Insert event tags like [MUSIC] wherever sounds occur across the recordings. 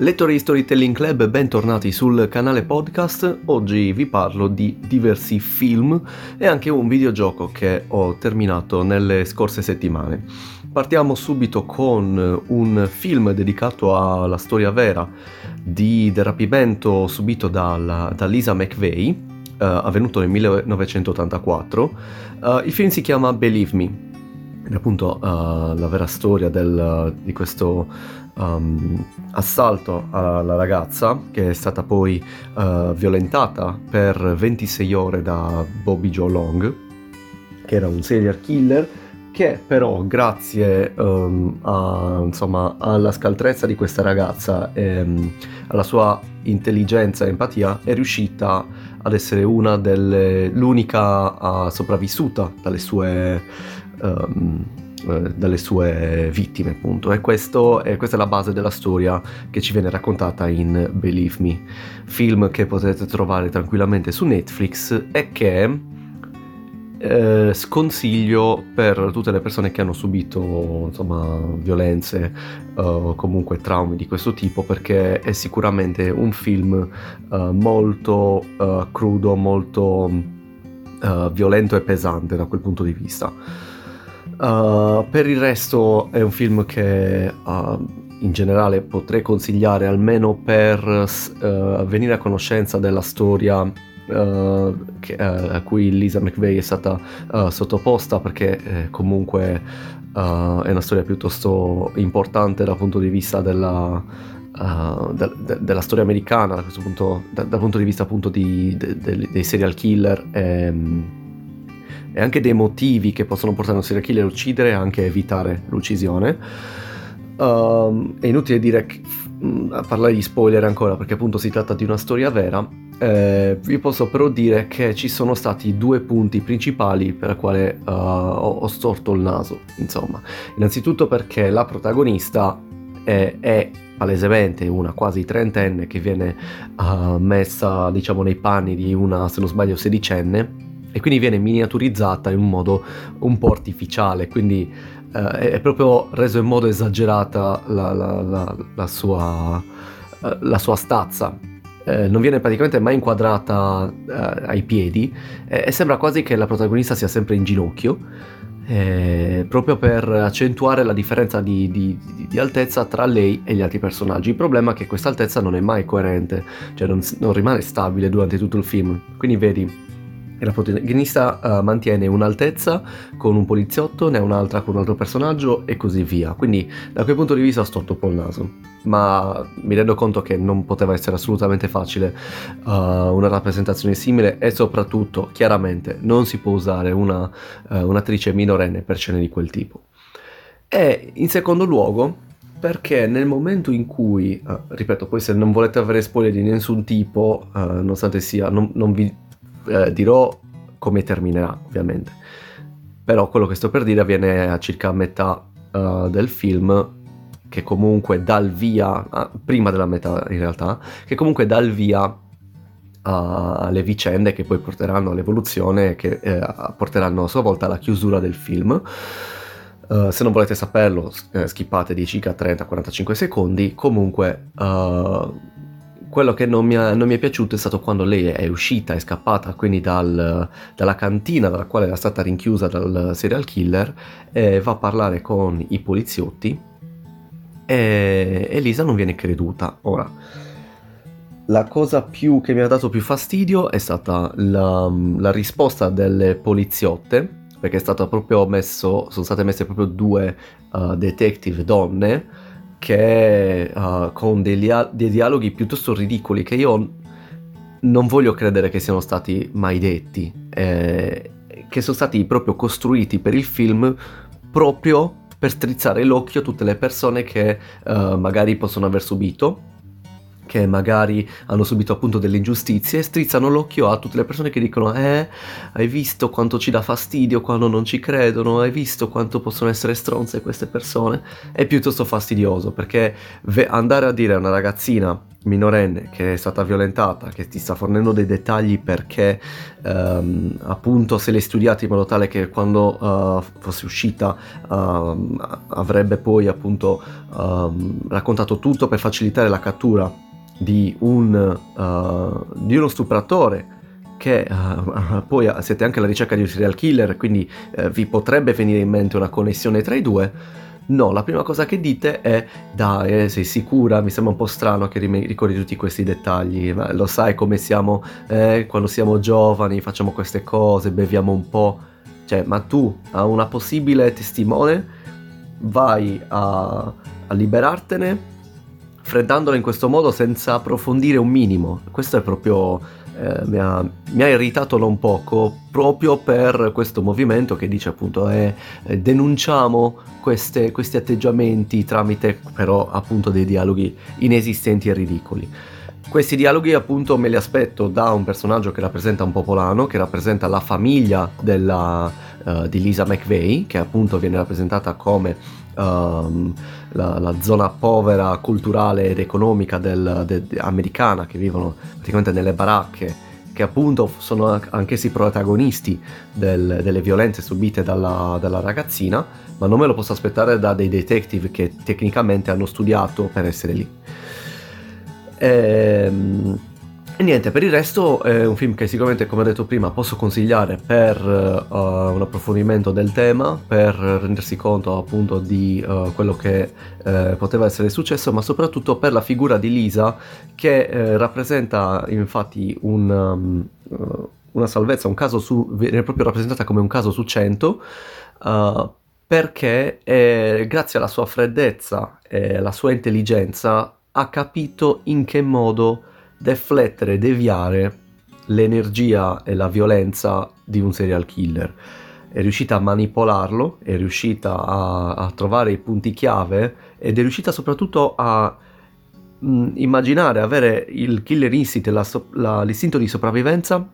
Lettori di Storytelling Club, bentornati sul canale podcast. Oggi vi parlo di diversi film e anche un videogioco che ho terminato nelle scorse settimane. Partiamo subito con un film dedicato alla storia vera di, del rapimento subito dalla, da Lisa McVeigh, uh, avvenuto nel 1984. Uh, eh, il film si chiama Believe Me ed appunto uh, la vera storia del, di questo um, assalto alla ragazza che è stata poi uh, violentata per 26 ore da Bobby Joe Long, che era un serial killer che però grazie um, a, insomma, alla scaltrezza di questa ragazza e um, alla sua intelligenza e empatia è riuscita ad essere una delle, l'unica uh, sopravvissuta dalle sue um, dalle sue vittime, appunto. E questo, eh, questa è la base della storia che ci viene raccontata in Believe Me, film che potete trovare tranquillamente su Netflix e che eh, sconsiglio per tutte le persone che hanno subito insomma, violenze o uh, comunque traumi di questo tipo perché è sicuramente un film uh, molto crudo, molto violento e pesante da quel punto di vista. Uh, per il resto è un film che uh, in generale potrei consigliare almeno per uh, venire a conoscenza della storia che, a cui Lisa McVeigh è stata sottoposta perché comunque è una storia piuttosto importante dal punto di vista della, de, de, della storia americana, da punto, da, dal punto di vista appunto di, de, dei serial killer. E, ehm, e anche dei motivi che possono portare un serial killer a uccidere e anche evitare l'uccisione. Um, è inutile dire che, mm, a parlare di spoiler ancora perché appunto si tratta di una storia vera. Eh, vi posso però dire che ci sono stati due punti principali per i quali uh, ho, ho, storto il naso. Insomma, innanzitutto perché la protagonista è, è palesemente una quasi trentenne che viene uh, messa diciamo nei panni di una se non sbaglio sedicenne e quindi viene miniaturizzata in un modo un po' artificiale, quindi eh, è proprio reso in modo esagerata la, la, la, la sua, eh, sua, stazza. Eh, non viene praticamente mai inquadrata eh, ai piedi e sembra quasi che la protagonista sia sempre in ginocchio. Eh, proprio per accentuare la differenza di, di, di, altezza tra lei e gli altri personaggi. Il problema è che questa altezza non è mai coerente, cioè non, non rimane stabile durante tutto il film. Quindi vedi, e la protagonista uh, mantiene un'altezza con un poliziotto, ne ha un'altra con un altro personaggio e così via. Quindi da quel punto di vista ho storto un po' il naso. Ma mi rendo conto che non poteva essere assolutamente facile uh, una rappresentazione simile e soprattutto, chiaramente, non si può usare una, uh, un'attrice minorenne per scene di quel tipo. E in secondo luogo, perché nel momento in cui, ripeto, poi se non volete avere spoiler di nessun tipo, nonostante sia, non, non vi eh, dirò come terminerà, ovviamente. Però quello che sto per dire avviene a circa metà uh, del film, che comunque dà il via, uh, prima della metà in realtà, che comunque dà il via alle vicende che poi porteranno all'evoluzione, che eh, porteranno a sua volta alla chiusura del film. Uh, se non volete saperlo, eh, skippate di circa 30-45 secondi. Comunque, uh, quello che non mi, è, non mi, è, piaciuto è stato quando lei è uscita, è scappata quindi dal, dalla cantina dalla quale era stata rinchiusa dal serial killer e va a parlare con i poliziotti e Elisa non viene creduta. Ora, la cosa più che mi ha dato più fastidio è stata la, la risposta delle poliziotte perché messo, sono state messe proprio due uh, detective donne che uh, con dei, dei dialoghi piuttosto ridicoli che io non voglio credere che siano stati mai detti, eh, che sono stati proprio costruiti per il film proprio per strizzare l'occhio a tutte le persone che uh, magari possono aver subito che magari hanno subito appunto delle ingiustizie strizzano l'occhio a tutte le persone che dicono eh hai visto quanto ci dà fastidio quando non ci credono? Hai visto quanto possono essere stronze queste persone? È piuttosto fastidioso perché andare a dire a una ragazzina minorenne che è stata violentata, che ti sta fornendo dei dettagli perché ehm, appunto se l'hai studiato in modo tale che quando uh, fosse uscita uh, avrebbe poi appunto uh, raccontato tutto per facilitare la cattura di, un, uh, di uno stupratore che uh, [LAUGHS] poi siete anche alla ricerca di un serial killer, quindi uh, vi potrebbe venire in mente una connessione tra i due No, la prima cosa che dite è dai, eh, sei sicura? Mi sembra un po' strano che ricordi tutti questi dettagli, ma lo sai come siamo eh, quando siamo giovani, facciamo queste cose, beviamo un po'. Cioè, ma tu a una possibile testimone vai a, a liberartene freddandola in questo modo senza approfondire un minimo. Questo è proprio eh, mi, ha, mi, ha, irritato non poco proprio per questo movimento che dice appunto eh, eh, denunciamo queste, questi atteggiamenti tramite però appunto dei dialoghi inesistenti e ridicoli. Questi dialoghi appunto me li aspetto da un personaggio che rappresenta un popolano, che rappresenta la famiglia della, uh, di Lisa McVeigh, che appunto viene rappresentata come um, la, la, zona povera culturale ed economica del, de, de, americana che vivono praticamente nelle baracche che appunto sono anch'essi protagonisti del, delle violenze subite dalla, dalla, ragazzina, ma non me lo posso aspettare da dei detective che tecnicamente hanno studiato per essere lì. Ehm, e niente, per il resto è un film che sicuramente, come ho detto prima, posso consigliare per uh, un approfondimento del tema, per rendersi conto appunto di uh, quello che uh, poteva essere successo, ma soprattutto per la figura di Lisa che rappresenta infatti un, um, una salvezza, un caso su, viene proprio rappresentata come un caso su 100 perché eh, grazie alla sua freddezza e alla sua intelligenza ha capito in che modo deflettere, deviare l'energia e la violenza di un serial killer. È riuscita a manipolarlo, è riuscita a, a trovare i punti chiave ed è riuscita soprattutto a mh, mm, immaginare, avere il killer instinct, la, la, l'istinto di sopravvivenza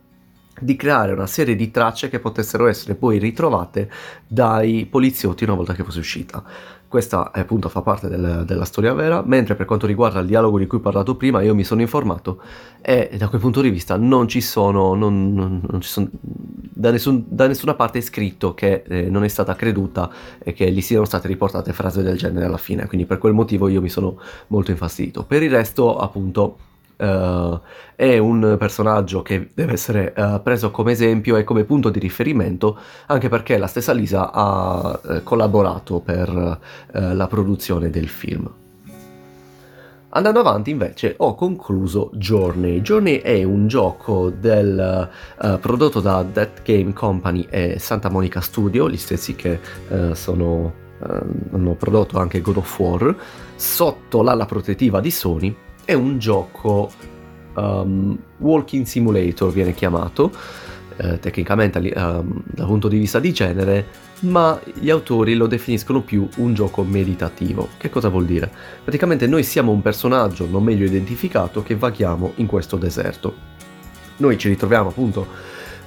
di creare una serie di tracce che potessero essere poi ritrovate dai poliziotti una volta che fosse uscita. Questa appunto fa parte del, della storia vera, mentre per quanto riguarda il dialogo di cui ho parlato prima, io mi sono informato e da quel punto di vista non ci sono, non, non, non ci sono da, nessun, da, nessuna parte è scritto che eh, non è stata creduta e che gli siano state riportate frasi del genere alla fine, quindi per quel motivo io mi sono molto infastidito. Per il resto, appunto, Uh, è un personaggio che deve essere uh, preso come esempio e come punto di riferimento anche perché la stessa Lisa ha uh, collaborato per la produzione del film. Andando avanti invece ho concluso Journey. Journey è un gioco del, prodotto da That Game Company e Santa Monica Studio, gli stessi che sono, hanno prodotto anche God of War, sotto l'ala protettiva di Sony è un gioco um, walking simulator, viene chiamato, eh, tecnicamente um, dal punto di vista di genere, ma gli autori lo definiscono più un gioco meditativo. Che cosa vuol dire? Praticamente noi siamo un personaggio non meglio identificato che vaghiamo in questo deserto. Noi ci ritroviamo appunto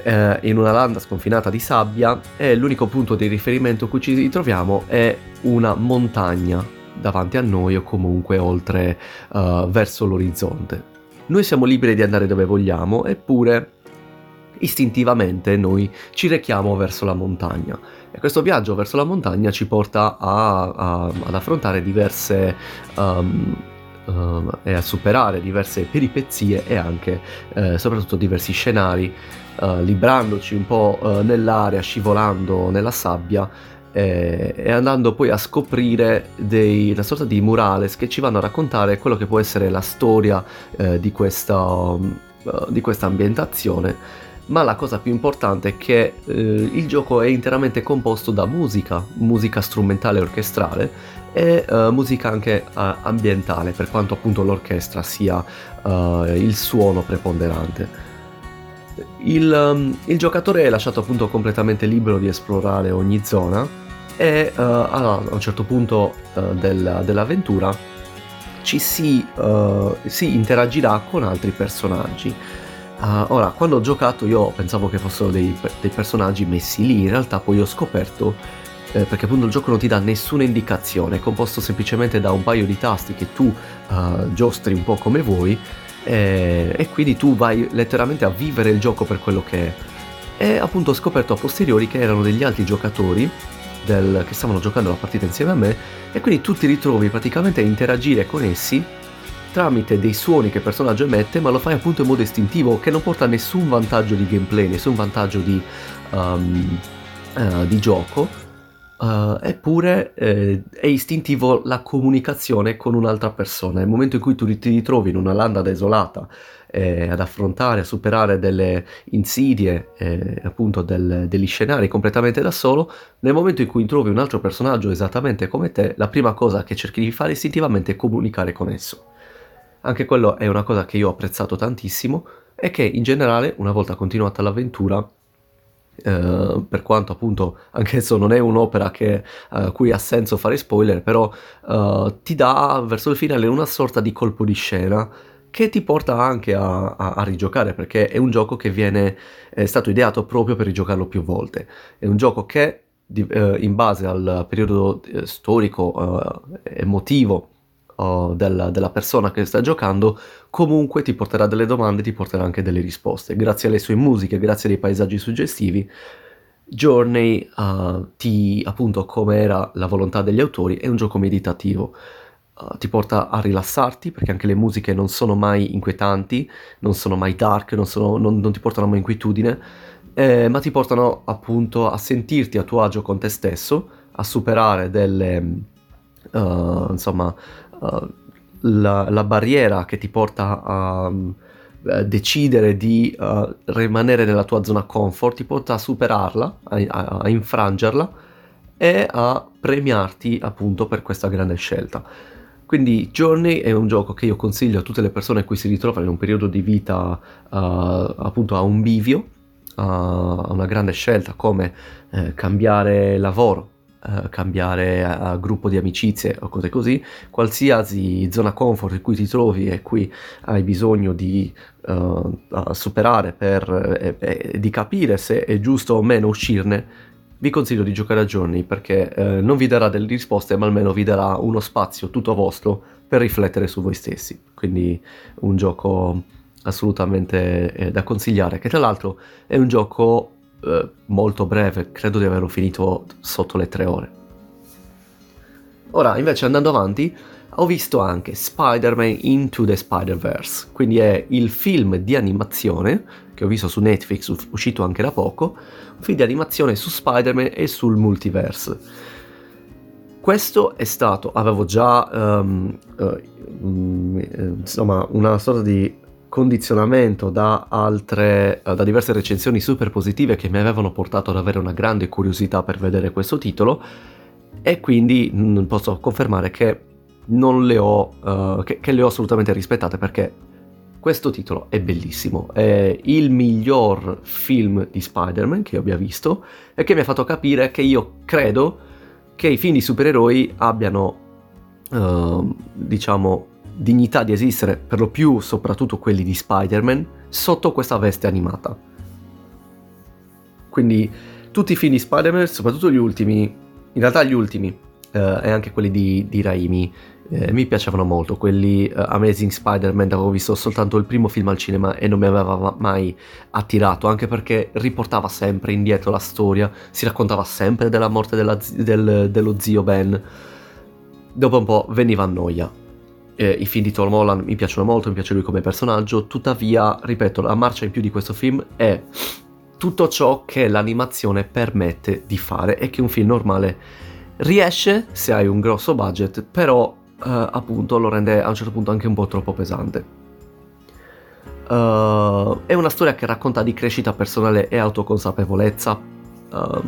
eh, in una landa sconfinata di sabbia e l'unico punto di riferimento cui ci ritroviamo è una montagna davanti a noi o comunque oltre uh, verso l'orizzonte. Noi siamo liberi di andare dove vogliamo, eppure istintivamente noi ci rechiamo verso la montagna. E questo viaggio verso la montagna ci porta a, a, ad affrontare diverse um, uh, e a superare diverse peripezie e anche uh, soprattutto diversi scenari, uh, librandoci un po' nell'aria, scivolando nella sabbia e, e andando poi a scoprire dei, una sorta di murales che ci vanno a raccontare quello che può essere la storia eh, di, questa, uh, di questa ambientazione ma la cosa più importante è che eh, il gioco è interamente composto da musica, musica strumentale e orchestrale e uh, musica anche uh, ambientale, per quanto appunto l'orchestra sia uh, il suono preponderante. Il, um, il, giocatore è lasciato appunto completamente libero di esplorare ogni zona e uh, a un certo punto uh, del, dell'avventura ci si, uh, si, interagirà con altri personaggi. ora, quando ho giocato io pensavo che fossero dei, dei, personaggi messi lì, in realtà poi ho scoperto eh, perché appunto il gioco non ti dà nessuna indicazione, è composto semplicemente da un paio di tasti che tu uh, giostri un po' come vuoi e, e quindi tu vai letteralmente a vivere il gioco per quello che è. E appunto ho scoperto a posteriori che erano degli altri giocatori del, che stavano giocando la partita insieme a me e quindi tu ti ritrovi praticamente a interagire con essi tramite dei suoni che il personaggio emette, ma lo fai appunto in modo istintivo che non porta nessun vantaggio di gameplay, nessun vantaggio di, um, uh, di gioco. Uh, eppure eh, è istintivo la comunicazione con un'altra persona. Nel momento in cui tu ti ritrovi in una landa desolata eh, ad affrontare, a superare delle insidie, eh, appunto del, degli scenari completamente da solo, nel momento in cui trovi un altro personaggio esattamente come te, la prima cosa che cerchi di fare istintivamente è comunicare con esso. Anche quello è una cosa che io ho apprezzato tantissimo e che in generale, una volta continuata l'avventura, Uh, per quanto appunto anch'esso non è un'opera che, uh, cui ha senso fare spoiler, però uh, ti dà verso il finale una sorta di colpo di scena che ti porta anche a, a, a, rigiocare perché è un gioco che viene è stato ideato proprio per rigiocarlo più volte. È un gioco che di, eh, in base al periodo eh, storico eh, emotivo oh, della, della, persona che sta giocando comunque ti porterà delle domande ti porterà anche delle risposte. Grazie alle sue musiche grazie ai paesaggi suggestivi Journey uh, ti appunto come era la volontà degli autori è un gioco meditativo. Uh, ti porta a rilassarti perché anche le musiche non sono mai inquietanti, non sono mai dark, non, sono, non, non ti portano mai inquietudine, eh, ma ti portano appunto a sentirti a tuo agio con te stesso, a superare delle, uh, insomma, uh, la, la, barriera che ti porta a... Um, decidere di uh, rimanere nella tua zona comfort ti porta a superarla, a, a, a infrangerla e a premiarti appunto per questa grande scelta. Quindi Journey è un gioco che io consiglio a tutte le persone che si ritrovano in un periodo di vita uh, appunto a un bivio, a una grande scelta come uh, cambiare lavoro, eh, cambiare gruppo di amicizie o cose così, qualsiasi zona comfort in cui ti trovi e qui hai bisogno di superare per, e di capire se è giusto o meno uscirne, vi consiglio di giocare a Journey perché eh, non vi darà delle risposte, ma almeno vi darà uno spazio tutto vostro per riflettere su voi stessi. Quindi un gioco assolutamente eh, da consigliare, che tra l'altro è un gioco eh, molto breve, credo di averlo finito sotto le tre ore. Ora, invece, andando avanti, ho visto anche Spider-Man Into the Spider-Verse, quindi è il film di animazione che ho visto su Netflix, uscito anche da poco, un film di animazione su Spider-Man e sul multiverse. Questo è stato, avevo già um, uh, insomma una sorta di condizionamento da altre, uh, da diverse recensioni super positive che mi avevano portato ad avere una grande curiosità per vedere questo titolo. E quindi mh, posso confermare che non le ho, uh, che, che le ho assolutamente rispettate perché questo titolo è bellissimo, è il miglior film di Spider-Man che io abbia visto e che mi ha fatto capire che io credo che i film di supereroi abbiano, uh, diciamo, dignità di esistere, per lo più soprattutto quelli di Spider-Man, sotto questa veste animata. Quindi tutti i film di Spider-Man, soprattutto gli ultimi, in realtà gli ultimi, uh, e anche quelli di, di Raimi, eh, mi piacevano molto, quelli uh, Amazing Spider-Man, avevo visto soltanto il primo film al cinema e non mi aveva mai attirato, anche perché riportava sempre indietro la storia, si raccontava sempre della morte della, del, dello zio Ben. Dopo un po' veniva a noia. Eh, I film di Tom Holland mi piacciono molto, mi piace lui come personaggio, tuttavia, ripeto, la marcia in più di questo film è tutto ciò che l'animazione permette di fare e che un film normale riesce se hai un grosso budget, però uh, appunto lo rende a un certo punto anche un po' troppo pesante. Uh, è una storia che racconta di crescita personale e autoconsapevolezza uh,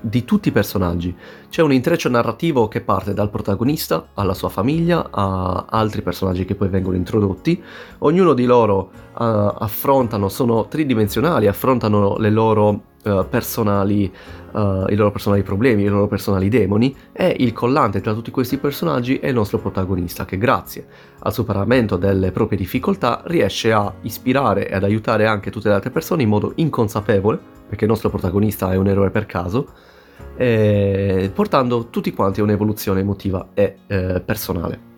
di tutti i personaggi. C'è un intreccio narrativo che parte dal protagonista alla sua famiglia a altri personaggi che poi vengono introdotti. Ognuno di loro uh, affrontano, sono tridimensionali, affrontano le loro uh, personali, uh, i loro personali problemi, i loro personali demoni e il collante tra tutti questi personaggi è il nostro protagonista che grazie al superamento delle proprie difficoltà riesce a ispirare e ad aiutare anche tutte le altre persone in modo inconsapevole, perché il nostro protagonista è un eroe per caso, eh, portando tutti quanti a un'evoluzione emotiva e eh, personale.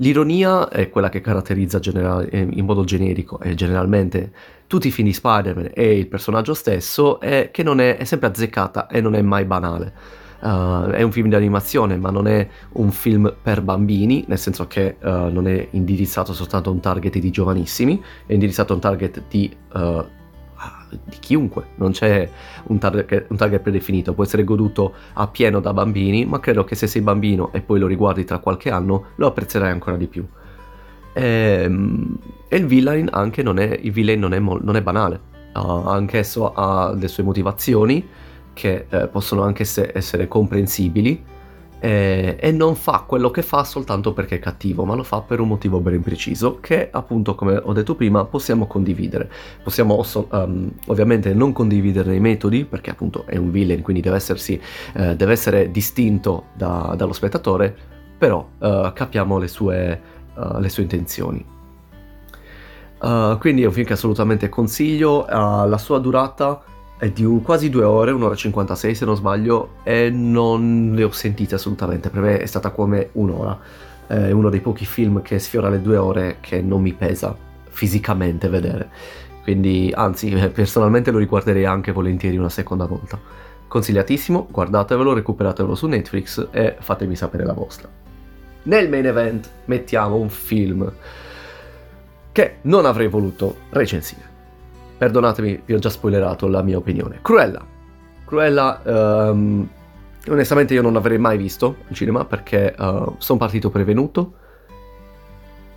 L'ironia è quella che caratterizza general- eh, in modo generico e generalmente tutti i film di Spider-Man e il personaggio stesso è che non è, è sempre azzeccata e non è mai banale. Uh, è un film di animazione, ma non è un film per bambini, nel senso che uh, non è indirizzato soltanto a un target di giovanissimi, è indirizzato a un target di uh, di chiunque, non c'è un target, un target, predefinito, può essere goduto a pieno da bambini, ma credo che se sei bambino e poi lo riguardi tra qualche anno lo apprezzerai ancora di più. E, ehm, e il villain anche non è, il villain non è, non è banale, uh, anch'esso ha le sue motivazioni che uh, possono anche se, essere comprensibili, eh, e non fa quello che fa soltanto perché è cattivo, ma lo fa per un motivo ben preciso che appunto come ho detto prima possiamo condividere. Possiamo um, ovviamente non condividere i metodi perché appunto è un villain, quindi deve, essersi, eh, deve essere distinto da, dallo spettatore, però uh, capiamo le sue, uh, le sue intenzioni. Uh, quindi è un film che assolutamente consiglio, la sua durata è di quasi due ore, un'ora e 56 se non sbaglio, e non le ho sentite assolutamente, per me è stata come un'ora. È uno dei pochi film che sfiora le due ore che non mi pesa fisicamente vedere. Quindi, anzi, [LAUGHS] personalmente lo riguarderei anche volentieri una seconda volta. Consigliatissimo, guardatevelo, recuperatevelo su Netflix e fatemi sapere la vostra. Nel main event mettiamo un film che non avrei voluto recensire. Perdonatemi, vi ho già spoilerato la mia opinione. Cruella. Cruella, um, onestamente io non l'avrei mai visto al cinema perché uh, eh, sono partito prevenuto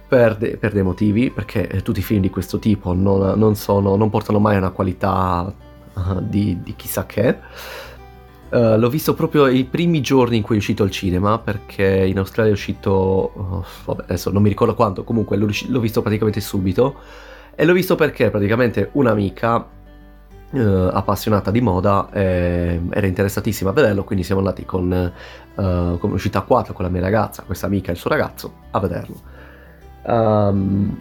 per, de- per, dei motivi, perché tutti i film di questo tipo non, non, sono, non portano mai una qualità uh, di, di, chissà che. Uh, l'ho visto proprio i primi giorni in cui è uscito al cinema, perché in Australia è uscito, oh, vabbè, adesso non mi ricordo quanto, comunque l'ho, l'ho visto praticamente subito e l'ho visto perché praticamente un'amica eh, appassionata di moda eh, era interessatissima a vederlo, quindi siamo andati con, eh, come uscita a 4 con la mia ragazza, questa amica e il suo ragazzo, a vederlo. Um,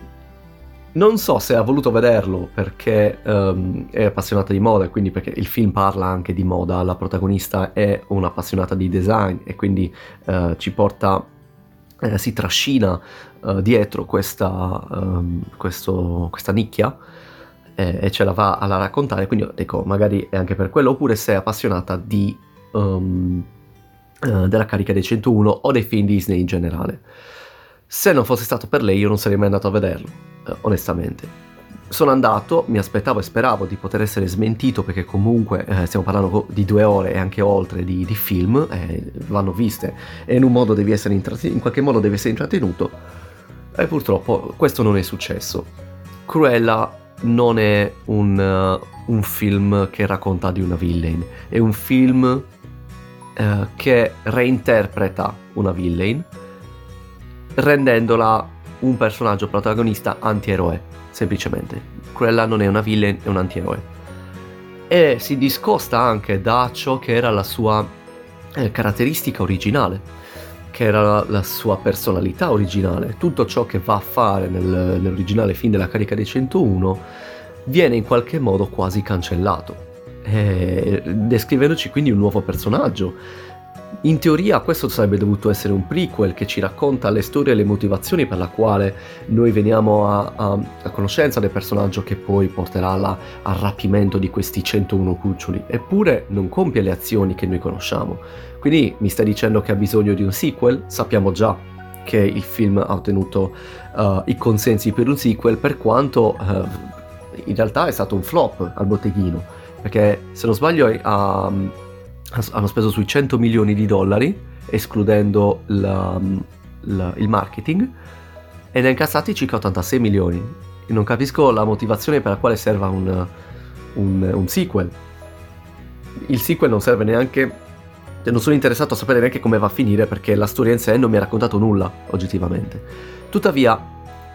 non so se ha voluto vederlo perché um, è appassionata di moda e quindi perché il film parla anche di moda, la protagonista è un'appassionata di design e quindi uh, ci porta eh, si trascina uh, dietro questa, um, questo, questa nicchia eh, e ce la va a raccontare, quindi dico, magari è anche per quello, oppure se è appassionata di, um, uh, della carica dei 101 o dei film Disney in generale. Se non fosse stato per lei io non sarei mai andato a vederlo, uh, onestamente. Sono andato, mi aspettavo e speravo di poter essere smentito perché comunque eh, stiamo parlando di due ore e anche oltre di, di film, eh, vanno viste. E in un modo devi essere intrattenuto, in qualche modo devi essere intrattenuto e purtroppo questo non è successo. Cruella non è un, uh, un film che racconta di una villain, è un film uh, che reinterpreta una villain rendendola un personaggio protagonista antieroe semplicemente. Cruella non è una villain, è un antieroe. E si discosta anche da ciò che era la sua eh, caratteristica originale, che era la, la, sua personalità originale. Tutto ciò che va a fare nel, nell'originale film della carica dei 101 viene in qualche modo quasi cancellato, eh, descrivendoci quindi un nuovo personaggio in teoria questo sarebbe dovuto essere un prequel che ci racconta le storie e le motivazioni per la quale noi veniamo a, a, a conoscenza del personaggio che poi porterà alla, al rapimento di questi 101 cuccioli, eppure non compie le azioni che noi conosciamo. Quindi mi stai dicendo che ha bisogno di un sequel? Sappiamo già che il film ha ottenuto uh, i consensi per un sequel, per quanto uh, in realtà è stato un flop al botteghino, perché se non sbaglio ha... Um, hanno speso sui 100 milioni di dollari, escludendo la, la, il marketing, e ne ha incassati circa 86 milioni. E non capisco la motivazione per la quale serva un, un, un sequel. Il sequel non serve neanche non sono interessato a sapere neanche come va a finire perché la storia in sé non mi ha raccontato nulla, oggettivamente. Tuttavia,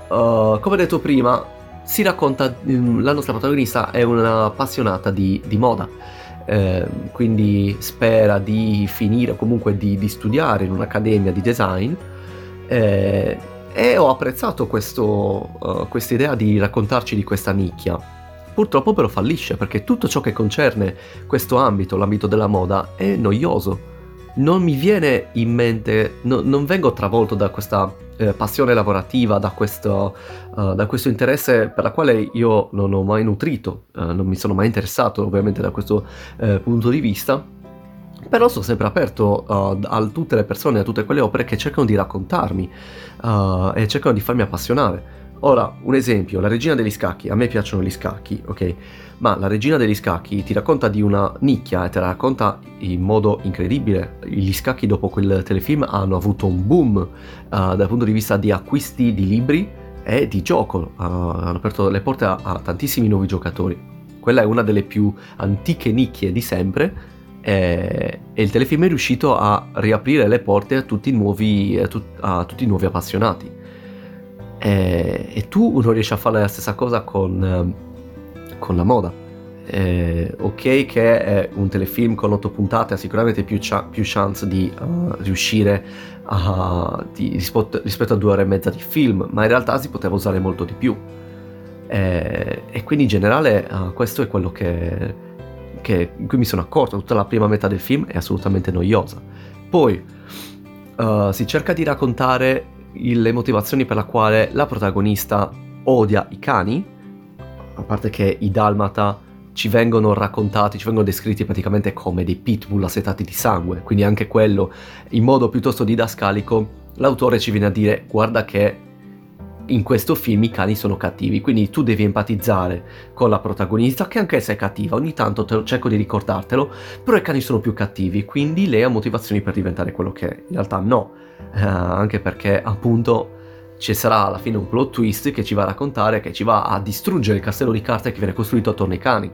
uh, come detto prima, si racconta, mm, la nostra protagonista è un'appassionata di, di moda eh, quindi spera di finire comunque di, di, studiare in un'accademia di design eh, e ho apprezzato uh, questa idea di raccontarci di questa nicchia Purtroppo però fallisce perché tutto ciò che concerne questo ambito, l'ambito della moda, è noioso. Non mi viene in mente, no, non vengo travolto da questa eh, passione lavorativa, da questo, uh, da questo, interesse per la quale io non ho mai nutrito, uh, non mi sono mai interessato ovviamente da questo uh, punto di vista. Però sono sempre aperto a tutte le persone, a tutte quelle opere che cercano di raccontarmi e cercano di farmi appassionare. Ora, un esempio, la regina degli scacchi, a me piacciono gli scacchi, ok? Ma la regina degli scacchi ti racconta di una nicchia e te la racconta in modo incredibile. Gli scacchi dopo quel telefilm hanno avuto un boom uh, dal punto di vista di acquisti di libri e di gioco, uh, hanno aperto le porte a, a tantissimi nuovi giocatori. Quella è una delle più antiche nicchie di sempre e, il telefilm è riuscito a riaprire le porte a tutti i nuovi, a, tu, a tutti i nuovi appassionati. E, e, tu non riesci a fare la stessa cosa con, con la moda. Eh, ok che è un telefilm con 8 puntate ha sicuramente più, cia- più chance di uh, riuscire a, di, rispetto, rispetto a due ore e mezza di film, ma in realtà si poteva usare molto di più. Eh, e quindi in generale uh, questo è quello che, che, in cui mi sono accorto, tutta la prima metà del film è assolutamente noiosa. Poi uh, si cerca di raccontare le motivazioni per la quale la protagonista odia i cani, a parte che i dalmata ci vengono raccontati, ci vengono descritti praticamente come dei pitbull assetati di sangue, quindi anche quello in modo piuttosto didascalico l'autore ci viene a dire guarda che in questo film i cani sono cattivi, quindi tu devi empatizzare con la protagonista che anche essa è cattiva, ogni tanto te lo, cerco di ricordartelo, però i cani sono più cattivi, quindi lei ha motivazioni per diventare quello che è, in realtà no, eh, anche perché appunto ci sarà alla fine un plot twist che ci va a raccontare, che ci va a distruggere il castello di carte che viene costruito attorno ai cani.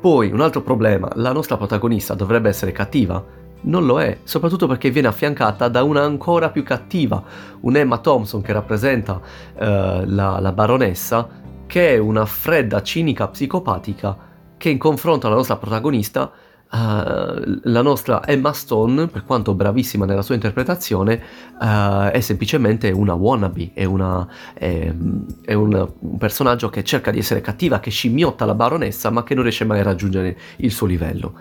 Poi un altro problema, la nostra protagonista dovrebbe essere cattiva, non lo è, soprattutto perché viene affiancata da una ancora più cattiva, un'Emma Thompson che rappresenta eh, la, la baronessa, che è una fredda, cinica, psicopatica, che in confronto alla nostra protagonista Uh, la nostra Emma Stone, per quanto bravissima nella sua interpretazione, uh, è semplicemente una wannabe, è, una, è, è un, un, personaggio che cerca di essere cattiva, che scimmiotta la baronessa, ma che non riesce mai a raggiungere il suo livello.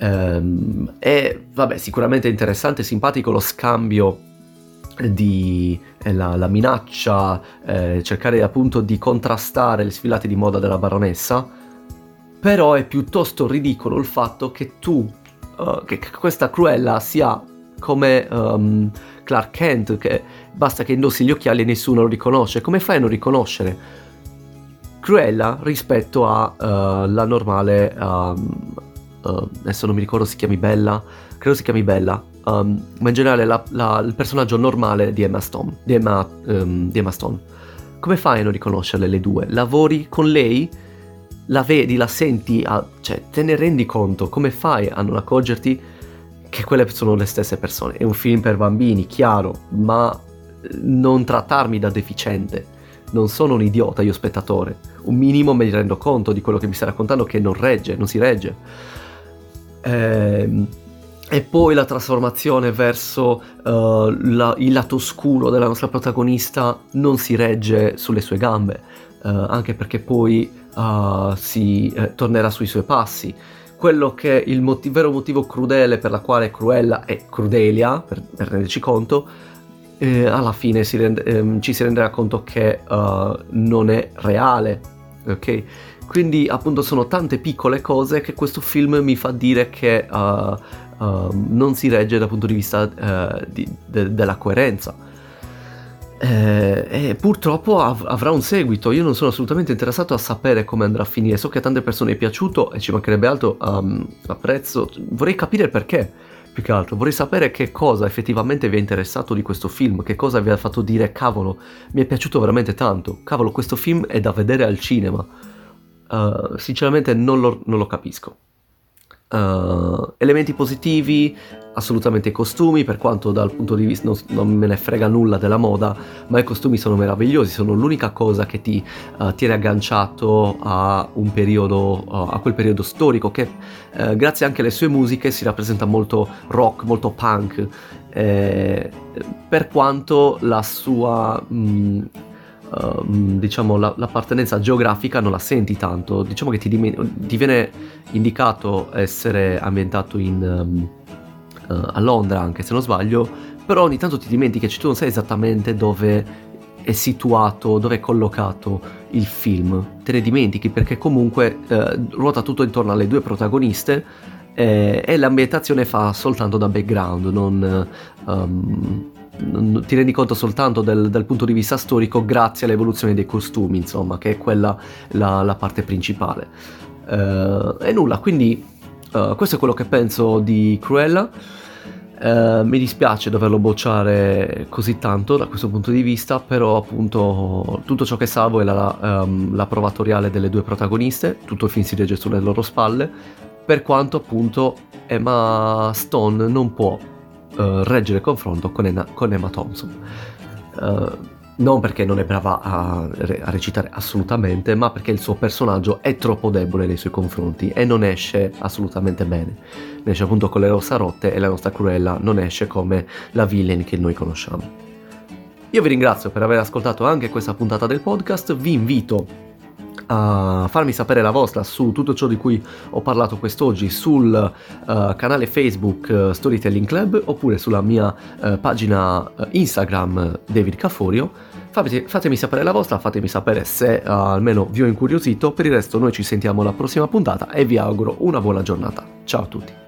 Um, è vabbè, sicuramente interessante e simpatico lo scambio di eh, la, la, minaccia, eh, cercare appunto di contrastare le sfilate di moda della baronessa però è piuttosto ridicolo il fatto che tu, uh, che questa Cruella sia come um, Clark Kent, che basta che indossi gli occhiali e nessuno lo riconosce. Come fai a non riconoscere? Cruella rispetto alla uh, normale, um, uh, adesso non mi ricordo si chiami Bella, credo si chiami Bella, um, ma in generale la, la, il personaggio normale di Emma Stone. Di Emma, um, di Emma Stone. Come fai a non riconoscerle le due? Lavori con lei? la vedi, la senti, a, cioè te ne rendi conto, come fai a non accorgerti che quelle sono le stesse persone? È un film per bambini, chiaro, ma non trattarmi da deficiente. Non sono un idiota io spettatore. Un minimo mi rendo conto di quello che mi stai raccontando che non regge, non si regge. Ehm, e poi la trasformazione verso uh, la, il lato oscuro della nostra protagonista non si regge sulle sue gambe, uh, anche perché poi uh, si eh, tornerà sui suoi passi. Quello che è il motiv- vero motivo crudele per la quale Cruella è Crudelia, per, per renderci conto, eh, alla fine si rende, ehm, ci si renderà conto che non è reale, ok? Quindi appunto sono tante piccole cose che questo film mi fa dire che uh, uh, non si regge dal punto di vista uh, di, de- della coerenza. Eh, e purtroppo av- avrà un seguito. Io non sono assolutamente interessato a sapere come andrà a finire. So che a tante persone è piaciuto e ci mancherebbe altro. Um, apprezzo. Vorrei capire perché. Più che altro, vorrei sapere che cosa effettivamente vi è interessato di questo film, che cosa vi ha fatto dire cavolo, mi è piaciuto veramente tanto, cavolo, questo film è da vedere al cinema. Uh, sinceramente non lo, non lo capisco. Uh, elementi positivi, assolutamente i costumi, per quanto dal punto di vista non, non, me ne frega nulla della moda, ma i costumi sono meravigliosi, sono l'unica cosa che ti uh, tiene agganciato a periodo, uh, a quel periodo storico che grazie anche alle sue musiche si rappresenta molto rock, molto punk, eh, per quanto la sua... Mh, mm, uh, diciamo l'appartenenza geografica non la senti tanto, diciamo che ti, dimen- ti viene indicato essere ambientato in, um, uh, a Londra anche se non sbaglio, però ogni tanto ti dimentichi che tu non sai esattamente dove è situato, dove è collocato il film, te ne dimentichi perché comunque uh, ruota tutto intorno alle due protagoniste eh, e l'ambientazione fa soltanto da background, non... Um, ti rendi conto soltanto del, dal punto di vista storico grazie all'evoluzione dei costumi, insomma, che è quella la, la parte principale. Uh, e nulla, quindi uh, questo è quello che penso di Cruella. Uh, mi dispiace doverlo bocciare così tanto da questo punto di vista, però appunto tutto ciò che salvo è la, um, la provatoriale delle due protagoniste, tutto il film si regge sulle loro spalle, per quanto appunto Emma Stone non può uh, reggere confronto con, Emma, con Emma Thompson. Uh, non perché non è brava a, a, recitare assolutamente, ma perché il suo personaggio è troppo debole nei suoi confronti e non esce assolutamente bene. Ne esce appunto con le rossa rotte e la nostra Cruella non esce come la villain che noi conosciamo. Io vi ringrazio per aver ascoltato anche questa puntata del podcast, vi invito a farmi sapere la vostra su tutto ciò di cui ho parlato quest'oggi sul uh, canale Facebook uh, Storytelling Club oppure sulla mia uh, pagina Instagram David Caforio. Fate, fatemi sapere la vostra, fatemi sapere se almeno vi ho incuriosito. Per il resto noi ci sentiamo alla prossima puntata e vi auguro una buona giornata. Ciao a tutti.